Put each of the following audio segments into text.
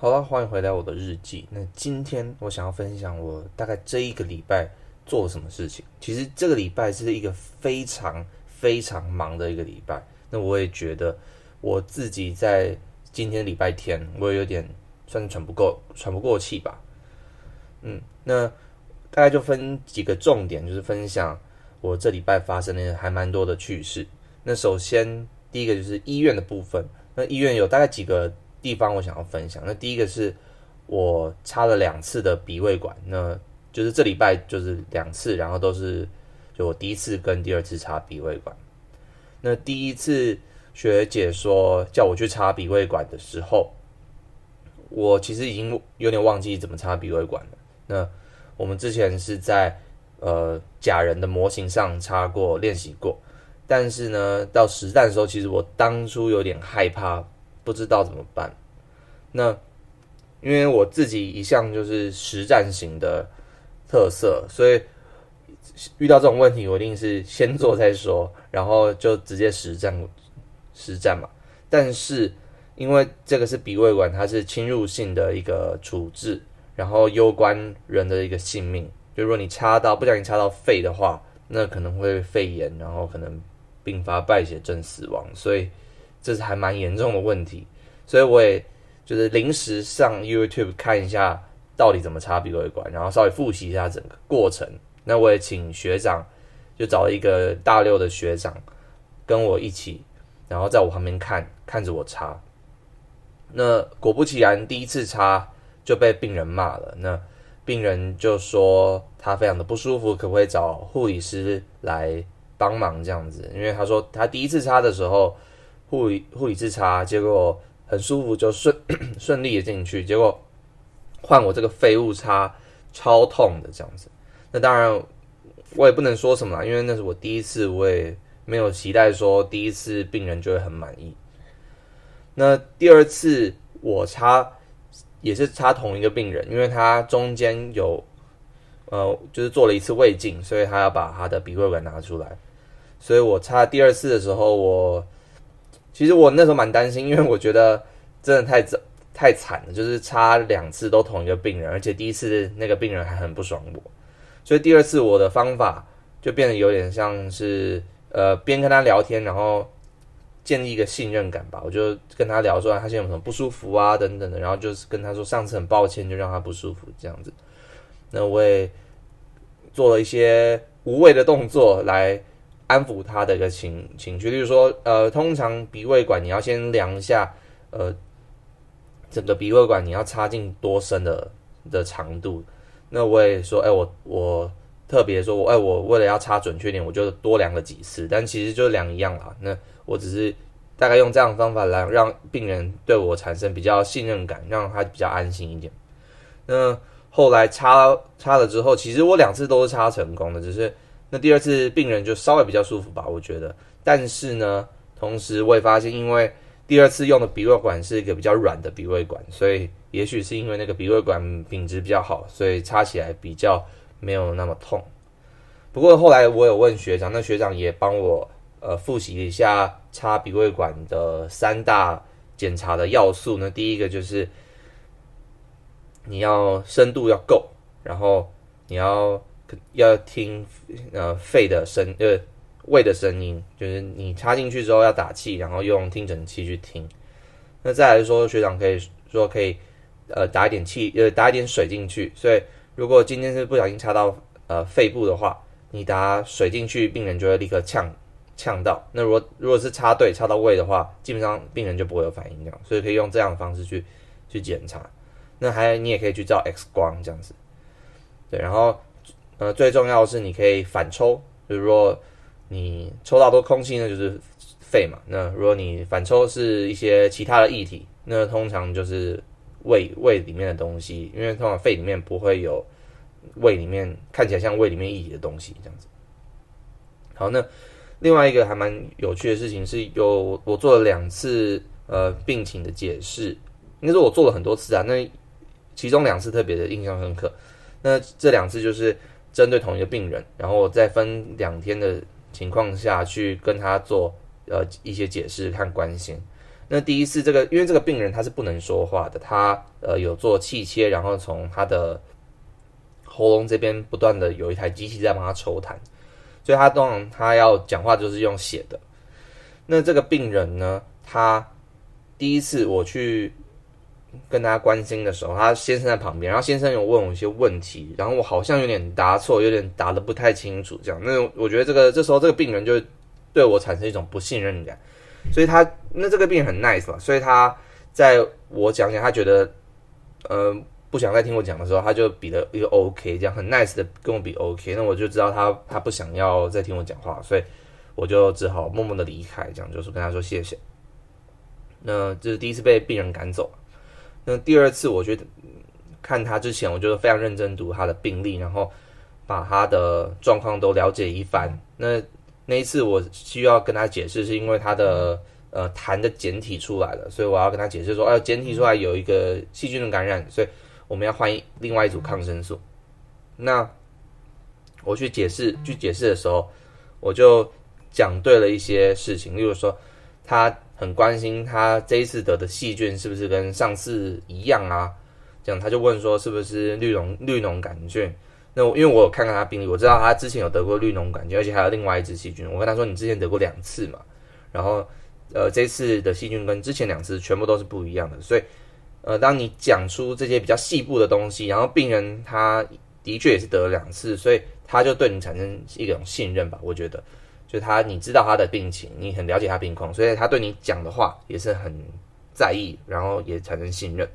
好了，欢迎回来我的日记。那今天我想要分享我大概这一个礼拜做了什么事情。其实这个礼拜是一个非常非常忙的一个礼拜。那我也觉得我自己在今天礼拜天，我也有点算是喘不够、喘不过气吧。嗯，那大概就分几个重点，就是分享我这礼拜发生的还蛮多的趣事。那首先第一个就是医院的部分。那医院有大概几个地方我想要分享。那第一个是我插了两次的鼻胃管，那就是这礼拜就是两次，然后都是就我第一次跟第二次插鼻胃管。那第一次学姐说叫我去插鼻胃管的时候，我其实已经有点忘记怎么插鼻胃管了。那我们之前是在呃假人的模型上插过练习过。但是呢，到实战的时候，其实我当初有点害怕，不知道怎么办。那因为我自己一向就是实战型的特色，所以遇到这种问题，我一定是先做再说，然后就直接实战实战嘛。但是因为这个是鼻胃管，它是侵入性的一个处置，然后攸关人的一个性命。就如果你插到不小心插到肺的话，那可能会肺炎，然后可能。并发败血症死亡，所以这是还蛮严重的问题。所以我也就是临时上 YouTube 看一下到底怎么插鼻胃管，然后稍微复习一下整个过程。那我也请学长就找了一个大六的学长跟我一起，然后在我旁边看看着我插。那果不其然，第一次插就被病人骂了。那病人就说他非常的不舒服，可不可以找护理师来？帮忙这样子，因为他说他第一次插的时候，护理护理自插，结果很舒服，就顺 顺利的进去。结果换我这个废物插，超痛的这样子。那当然我也不能说什么啦，因为那是我第一次，我也没有期待说第一次病人就会很满意。那第二次我插也是插同一个病人，因为他中间有呃就是做了一次胃镜，所以他要把他的鼻胃管拿出来。所以我插第二次的时候，我其实我那时候蛮担心，因为我觉得真的太太惨了，就是差两次都同一个病人，而且第一次那个病人还很不爽我，所以第二次我的方法就变得有点像是呃边跟他聊天，然后建立一个信任感吧。我就跟他聊说他现在有什么不舒服啊等等的，然后就是跟他说上次很抱歉，就让他不舒服这样子。那我也做了一些无谓的动作来。安抚他的一个情情绪，例如说，呃，通常鼻胃管你要先量一下，呃，整个鼻胃管你要插进多深的的长度。那我也说，哎，我我特别说，我哎，我为了要插准确点，我就多量了几次。但其实就量一样啦。那我只是大概用这样的方法来让病人对我产生比较信任感，让他比较安心一点。那后来插插了之后，其实我两次都是插成功的，只是。那第二次病人就稍微比较舒服吧，我觉得。但是呢，同时我也发现，因为第二次用的鼻胃管是一个比较软的鼻胃管，所以也许是因为那个鼻胃管品质比较好，所以插起来比较没有那么痛。不过后来我有问学长，那学长也帮我呃复习一下插鼻胃管的三大检查的要素。那第一个就是你要深度要够，然后你要。要听呃肺的声呃胃的声音，就是你插进去之后要打气，然后用听诊器去听。那再来说，学长可以说可以呃打一点气呃打一点水进去。所以如果今天是不小心插到呃肺部的话，你打水进去，病人就会立刻呛呛到。那如果如果是插对插到胃的话，基本上病人就不会有反应这样。所以可以用这样的方式去去检查。那还有你也可以去照 X 光这样子。对，然后。呃，最重要的是你可以反抽，就是说你抽到多空气呢，就是肺嘛。那如果你反抽是一些其他的液体，那通常就是胃胃里面的东西，因为通常肺里面不会有胃里面看起来像胃里面液体的东西这样子。好，那另外一个还蛮有趣的事情是，有我做了两次呃病情的解释，应该是我做了很多次啊。那其中两次特别的印象深刻，那这两次就是。针对同一个病人，然后我再分两天的情况下去跟他做呃一些解释看关心。那第一次这个，因为这个病人他是不能说话的，他呃有做气切，然后从他的喉咙这边不断的有一台机器在帮他抽痰，所以他通常他要讲话就是用写的。那这个病人呢，他第一次我去跟他关心的时候，他先生在旁边，然后先生有问我一些问题，然后我好像有点答错，有点答的不太清楚，这样。那我觉得这个这时候这个病人就对我产生一种不信任感。所以他那这个病人很 nice 嘛，所以他在我讲讲，他觉得呃不想再听我讲的时候，他就比了一个 OK，这样很 nice 的跟我比 OK，那我就知道他他不想要再听我讲话，所以我就只好默默的离开，这样就是跟他说谢谢。那这是第一次被病人赶走，那第二次我觉得看他之前，我就非常认真读他的病历，然后把他的状况都了解一番。那那一次我需要跟他解释，是因为他的呃痰的简体出来了，所以我要跟他解释说，哎，简体出来有一个细菌的感染，所以我们要换另外一组抗生素。那我去解释去解释的时候，我就讲对了一些事情，例如说他很关心他这一次得的细菌是不是跟上次一样啊，这样他就问说是不是绿脓绿脓杆菌。那我因为我有看看他病例，我知道他之前有得过绿脓杆菌，而且还有另外一只细菌。我跟他说：“你之前得过两次嘛？”然后，呃，这次的细菌跟之前两次全部都是不一样的。所以，呃，当你讲出这些比较细部的东西，然后病人他的确也是得了两次，所以他就对你产生一种信任吧。我觉得，就他你知道他的病情，你很了解他病况，所以他对你讲的话也是很在意，然后也产生信任。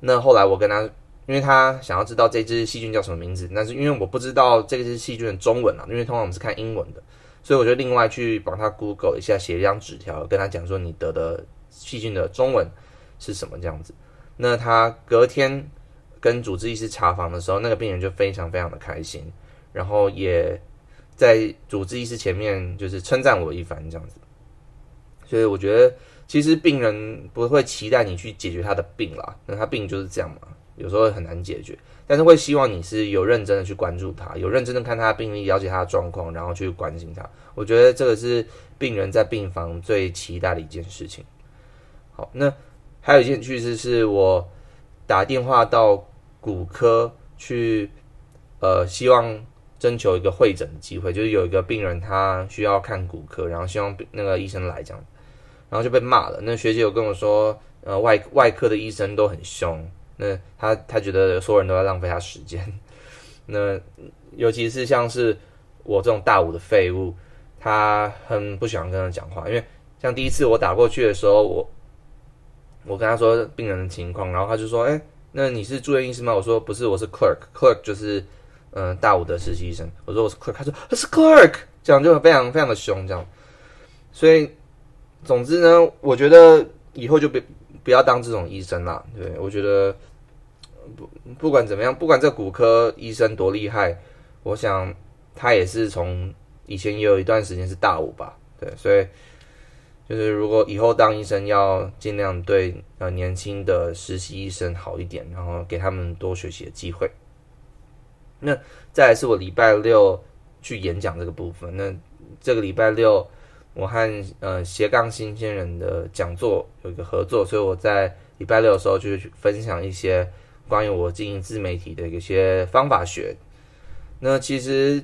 那后来我跟他。因为他想要知道这只细菌叫什么名字，但是因为我不知道这只细菌的中文啊，因为通常我们是看英文的，所以我就另外去帮他 Google 一下，写一张纸条跟他讲说你得的细菌的中文是什么这样子。那他隔天跟主治医师查房的时候，那个病人就非常非常的开心，然后也在主治医师前面就是称赞我一番这样子。所以我觉得其实病人不会期待你去解决他的病啦，那他病就是这样嘛。有时候很难解决，但是会希望你是有认真的去关注他，有认真的看他的病历，了解他的状况，然后去关心他。我觉得这个是病人在病房最期待的一件事情。好，那还有一件趣事是我打电话到骨科去，呃，希望征求一个会诊的机会，就是有一个病人他需要看骨科，然后希望那个医生来这样，然后就被骂了。那学姐有跟我说，呃，外外科的医生都很凶。那他他觉得所有人都在浪费他时间，那尤其是像是我这种大五的废物，他很不喜欢跟他讲话，因为像第一次我打过去的时候，我我跟他说病人的情况，然后他就说：“哎，那你是住院医师吗？”我说：“不是，我是 clerk，clerk 就是嗯大五的实习生。”我说：“我是 clerk。”他说：“他是 clerk。”这样就非常非常的凶，这样。所以总之呢，我觉得以后就别不要当这种医生啦。对我觉得。不不管怎么样，不管这骨科医生多厉害，我想他也是从以前也有一段时间是大五吧，对，所以就是如果以后当医生要尽量对呃年轻的实习医生好一点，然后给他们多学习的机会。那再来是我礼拜六去演讲这个部分，那这个礼拜六我和呃斜杠新鲜人的讲座有一个合作，所以我在礼拜六的时候就去分享一些。关于我经营自媒体的一些方法学，那其实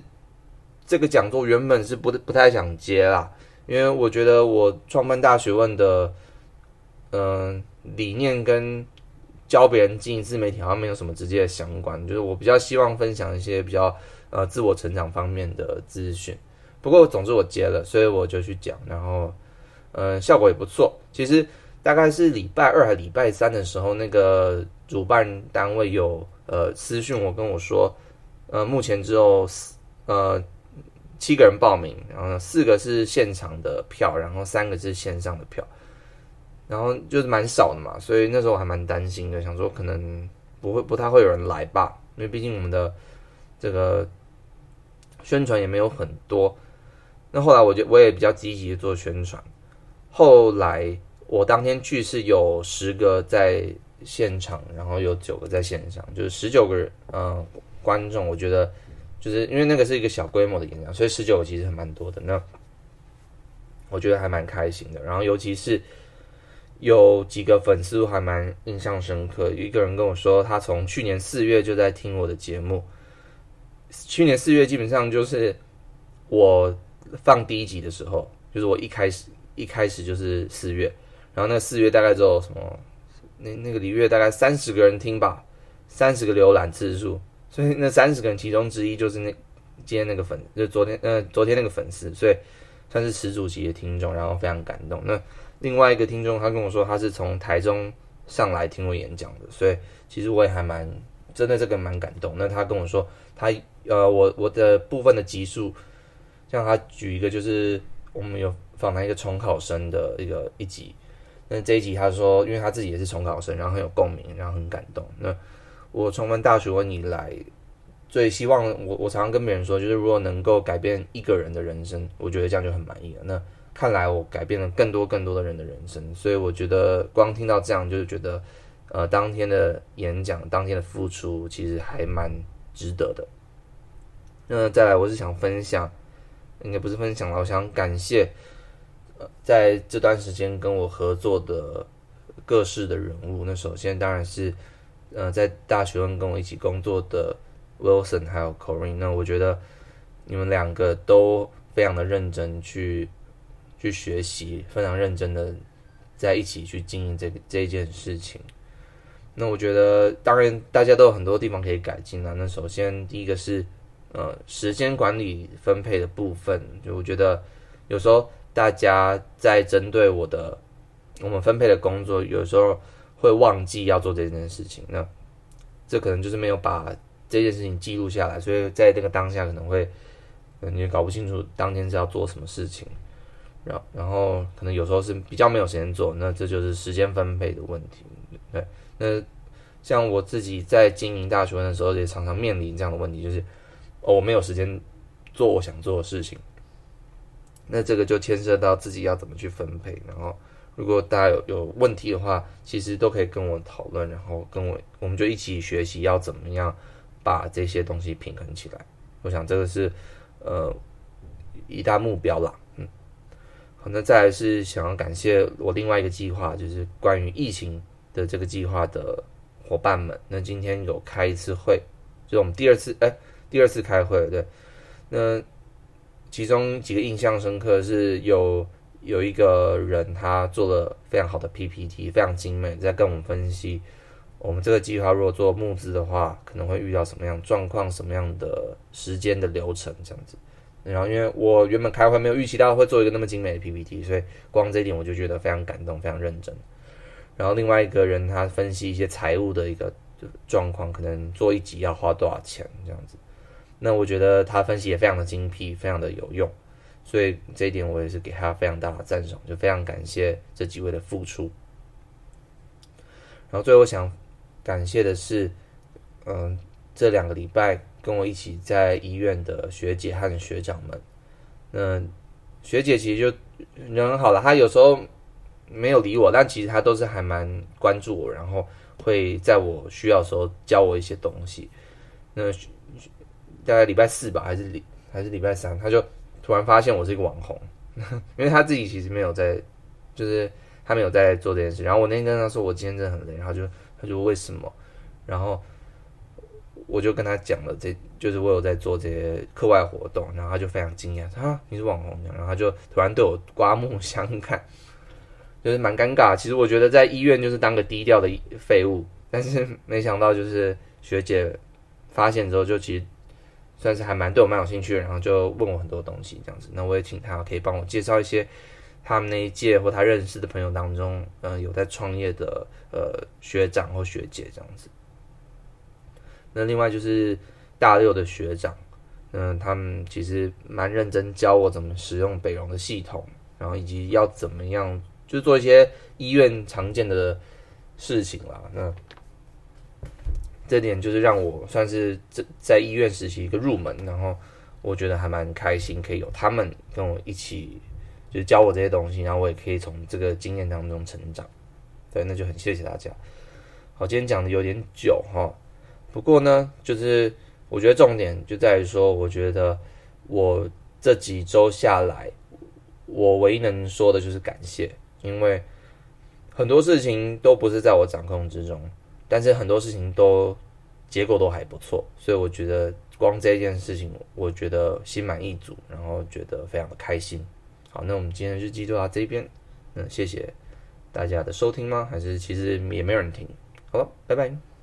这个讲座原本是不不太想接啦，因为我觉得我创办大学问的，嗯，理念跟教别人经营自媒体好像没有什么直接的相关，就是我比较希望分享一些比较呃自我成长方面的资讯。不过总之我接了，所以我就去讲，然后嗯，效果也不错。其实大概是礼拜二还礼拜三的时候，那个。主办单位有呃私讯我跟我说，呃目前只有呃七个人报名，然后四个是现场的票，然后三个是线上的票，然后就是蛮少的嘛，所以那时候我还蛮担心的，想说可能不会不太会有人来吧，因为毕竟我们的这个宣传也没有很多。那后来我就我也比较积极的做宣传，后来我当天去是有十个在。现场，然后有九个在线上，就是十九个人，嗯，观众。我觉得，就是因为那个是一个小规模的演讲，所以十九个其实还蛮多的。那我觉得还蛮开心的。然后，尤其是有几个粉丝还蛮印象深刻，有一个人跟我说，他从去年四月就在听我的节目。去年四月基本上就是我放第一集的时候，就是我一开始一开始就是四月，然后那四月大概只有什么，那那个里月大概三十个人听吧，三十个浏览次数，所以那三十个人其中之一就是那今天那个粉，就昨天呃昨天那个粉丝，所以算是始祖级的听众，然后非常感动。那另外一个听众他跟我说，他是从台中上来听我演讲的，所以其实我也还蛮真的这个蛮感动。那他跟我说他。呃，我我的部分的集数，像他举一个，就是我们有访谈一个重考生的一个一集，那这一集他说，因为他自己也是重考生，然后很有共鸣，然后很感动。那我重温大学问以来，最希望我我常常跟别人说，就是如果能够改变一个人的人生，我觉得这样就很满意了。那看来我改变了更多更多的人的人生，所以我觉得光听到这样，就是觉得呃，当天的演讲，当天的付出，其实还蛮值得的。那再来，我是想分享，应该不是分享了，我想感谢，呃，在这段时间跟我合作的各式的人物。那首先当然是，呃，在大学问跟我一起工作的 Wilson 还有 Corinne。那我觉得你们两个都非常的认真去去学习，非常认真的在一起去经营这个这件事情。那我觉得，当然大家都有很多地方可以改进啊。那首先第一个是。呃，时间管理分配的部分，就我觉得有时候大家在针对我的我们分配的工作，有时候会忘记要做这件事情。那这可能就是没有把这件事情记录下来，所以在那个当下可能会你搞不清楚当天是要做什么事情，然然后可能有时候是比较没有时间做，那这就是时间分配的问题。对，那像我自己在经营大学的时候，也常常面临这样的问题，就是。哦，我没有时间做我想做的事情，那这个就牵涉到自己要怎么去分配。然后，如果大家有有问题的话，其实都可以跟我讨论，然后跟我我们就一起学习要怎么样把这些东西平衡起来。我想这个是呃一大目标啦。那再来是想要感谢我另外一个计划，就是关于疫情的这个计划的伙伴们。那今天有开一次会，就是我们第二次哎。第二次开会，对，那其中几个印象深刻是有有一个人他做了非常好的 PPT，非常精美，在跟我们分析我们这个计划如果做募资的话，可能会遇到什么样状况、什么样的时间的流程这样子。然后因为我原本开会没有预期到会做一个那么精美的 PPT，所以光这一点我就觉得非常感动、非常认真。然后另外一个人他分析一些财务的一个状况，可能做一集要花多少钱这样子。那我觉得他分析也非常的精辟，非常的有用，所以这一点我也是给他非常大的赞赏，就非常感谢这几位的付出。然后最后想感谢的是，嗯，这两个礼拜跟我一起在医院的学姐和学长们。嗯，学姐其实就人很好了，她有时候没有理我，但其实她都是还蛮关注我，然后会在我需要的时候教我一些东西。那。大概礼拜四吧，还是礼还是礼拜三，他就突然发现我是一个网红，因为他自己其实没有在，就是他没有在做这件事。然后我那天跟他说我今天真的很累，然后就他就为什么？然后我就跟他讲了，这就是我有在做这些课外活动，然后他就非常惊讶，啊，你是网红？然后他就突然对我刮目相看，就是蛮尴尬。其实我觉得在医院就是当个低调的废物，但是没想到就是学姐发现之后就其实。算是还蛮对我蛮有兴趣的，然后就问我很多东西这样子。那我也请他可以帮我介绍一些他们那一届或他认识的朋友当中，嗯，有在创业的呃学长或学姐这样子。那另外就是大六的学长，嗯，他们其实蛮认真教我怎么使用北荣的系统，然后以及要怎么样就做一些医院常见的事情啦。那这点就是让我算是在在医院实习一个入门，然后我觉得还蛮开心，可以有他们跟我一起，就是教我这些东西，然后我也可以从这个经验当中成长。对，那就很谢谢大家。好，今天讲的有点久哈，不过呢，就是我觉得重点就在于说，我觉得我这几周下来，我唯一能说的就是感谢，因为很多事情都不是在我掌控之中，但是很多事情都结果都还不错，所以我觉得光这件事情，我觉得心满意足，然后觉得非常的开心。好，那我们今天的日记就到这边，嗯，谢谢大家的收听吗？还是其实也没有人听？好了，拜拜。